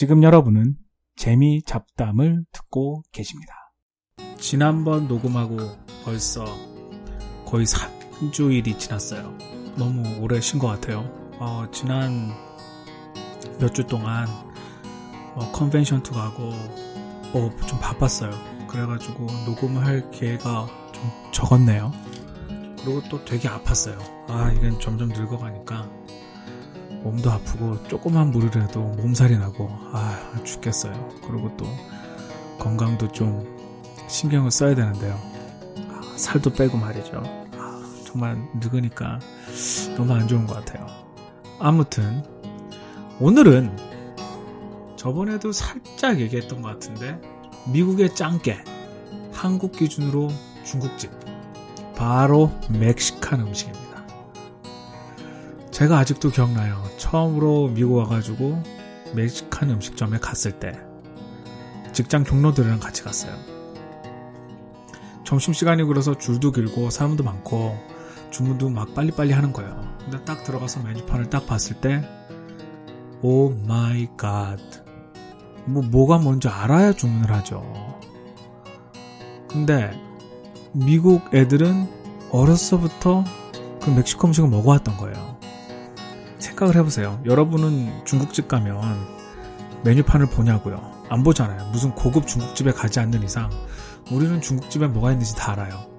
지금 여러분은 재미 잡담을 듣고 계십니다. 지난번 녹음하고 벌써 거의 3주일이 지났어요. 너무 오래 쉰 것 같아요. 어, 지난 몇 주 동안 어, 컨벤션도 가고 어, 좀 바빴어요. 그래가지고 녹음할 기회가 좀 적었네요. 그리고 또 되게 아팠어요. 아, 이건 점점 늙어가니까 몸도 아프고 조그만 무리라도 몸살이 나고 아 죽겠어요. 그리고 또 건강도 좀 신경을 써야 되는데요. 아, 살도 빼고 말이죠. 아, 정말 늙으니까 너무 안 좋은 것 같아요. 아무튼 오늘은 저번에도 살짝 얘기했던 것 같은데 미국의 짱깨 한국 기준으로 중국집 바로 멕시칸 음식입니다. 제가 아직도 기억나요. 처음으로 미국 와가지고 멕시칸 음식점에 갔을 때 직장 동료들이랑 같이 갔어요. 점심시간이 그래서 줄도 길고 사람도 많고 주문도 막 빨리빨리 하는 거예요. 근데 딱 들어가서 메뉴판을 딱 봤을 때 oh my god. 뭐 뭐가 뭔지 알아야 주문을 하죠. 근데 미국 애들은 어렸서부터 그 멕시코 음식을 먹어왔던 거예요. 생각을 해보세요. 여러분은 중국집 가면 메뉴판을 보냐고요. 안 보잖아요. 무슨 고급 중국집에 가지 않는 이상 우리는 중국집에 뭐가 있는지 다 알아요.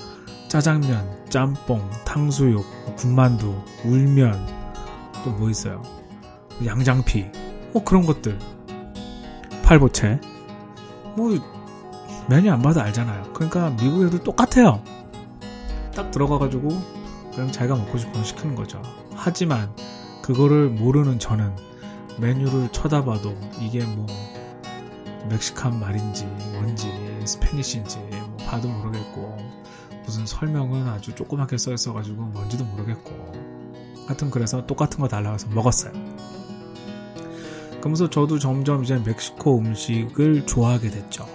짜장면, 짬뽕, 탕수육, 군만두, 울면 또 뭐 있어요? 양장피, 뭐 그런 것들. 팔보채. 뭐 메뉴 안 봐도 알잖아요. 그러니까 미국에도 똑같아요. 딱 들어가가지고 그냥 자기가 먹고 싶은 거 시키는 거죠. 하지만 그거를 모르는 저는 메뉴를 쳐다봐도 이게 뭐 멕시칸 말인지 뭔지 Spanish인지 뭐 봐도 모르겠고 무슨 설명은 아주 조그맣게 써 있어가지고 뭔지도 모르겠고 하여튼 그래서 똑같은 거 달래서 먹었어요. 그러면서 저도 점점 이제 멕시코 음식을 좋아하게 됐죠.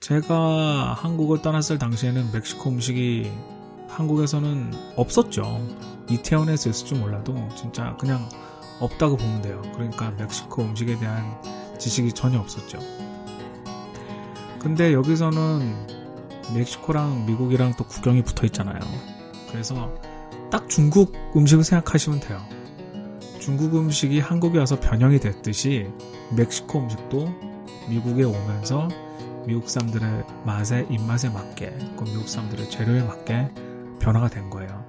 제가 한국을 떠났을 당시에는 멕시코 음식이 한국에서는 없었죠. 이태원에서 있을 줄 몰라도 진짜 그냥 없다고 보면 돼요. 그러니까 멕시코 음식에 대한 지식이 전혀 없었죠. 근데 여기서는 멕시코랑 미국이랑 또 국경이 붙어 있잖아요. 그래서 딱 중국 음식을 생각하시면 돼요. 중국 음식이 한국에 와서 변형이 됐듯이 멕시코 음식도 미국에 오면서 미국 사람들의 맛에 입맛에 맞게, 그 미국 사람들의 재료에 맞게 변화가 된 거예요.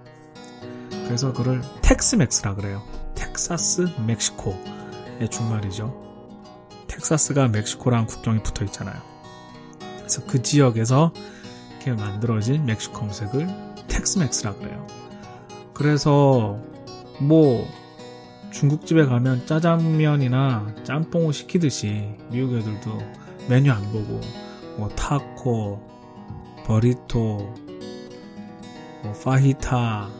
그래서 그걸 텍스맥스라 그래요. 텍사스 멕시코의 준말이죠. 텍사스가 멕시코랑 국경이 붙어 있잖아요. 그래서 그 지역에서 이렇게 만들어진 멕시코 음식을 텍스맥스라 그래요. 그래서 뭐 중국집에 가면 짜장면이나 짬뽕을 시키듯이 미국 애들도 메뉴 안 보고 뭐 타코, 버리토, 뭐 파히타,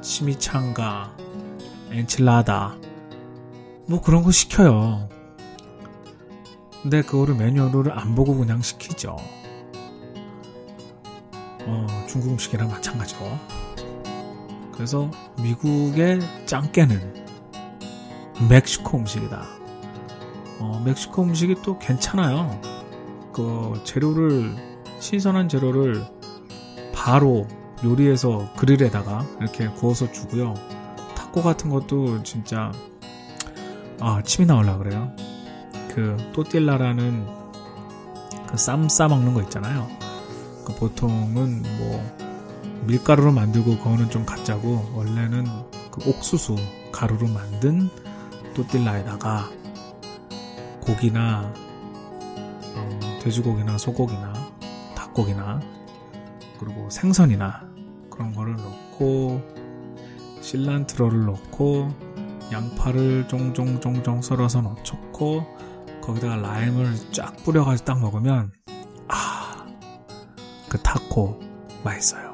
치미창가, 엔칠라다 뭐 그런 거 시켜요. 근데 그거를 메뉴를 안 보고 그냥 시키죠. 어, 중국 음식이랑 마찬가지고. 그래서 미국의 짱깨는 멕시코 음식이다. 어, 멕시코 음식이 또 괜찮아요. 그 재료를 신선한 재료를 바로 요리해서 그릴에다가 이렇게 구워서 주고요. 타코 같은 것도 진짜 아 침이 나올라 그래요. 그 또띠라라는 그 쌈 싸 먹는 거 있잖아요. 그 보통은 뭐 밀가루로 만들고 그거는 좀 가짜고 원래는 그 옥수수 가루로 만든 또띠라에다가 고기나 어, 돼지고기나 소고기나 닭고기나 그리고 생선이나 그런 거를 넣고 실란트로를 넣고 양파를 쫑쫑쫑쫑 썰어서 넣고 거기다가 라임을 쫙 뿌려가지고 딱 먹으면 아 그 타코 맛있어요.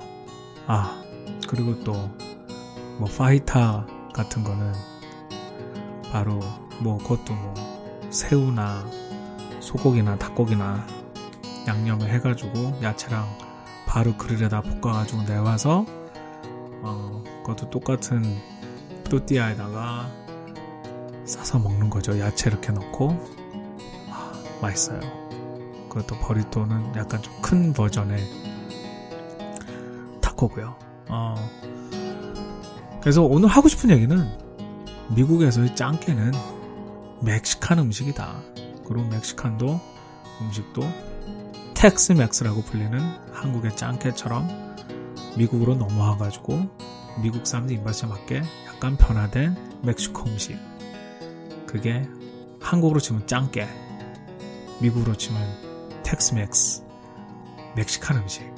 아 그리고 또 뭐 파이타 같은 거는 바로 뭐 그것도 뭐 새우나 소고기나 닭고기나 양념을 해가지고 야채랑 바로 그릴에다 볶아가지고 내와서 어, 그것도 똑같은 또띠아에다가 싸서 먹는 거죠. 야채 이렇게 넣고 맛있어요. 그것도 burrito는 약간 좀 큰 버전의 타코고요. 어, 그래서 오늘 하고 싶은 얘기는 미국에서의 짱깨는 멕시칸 음식이다. 그리고 Mexican도 음식도 Tex-Mex라고 불리는 한국의 짱깨처럼 미국으로 넘어와가지고 미국 사람들 입맛에 맞게 약간 변화된 멕시코 음식. 그게 한국으로 치면 짱깨, 미국으로 치면 Tex-Mex, Mexican 음식.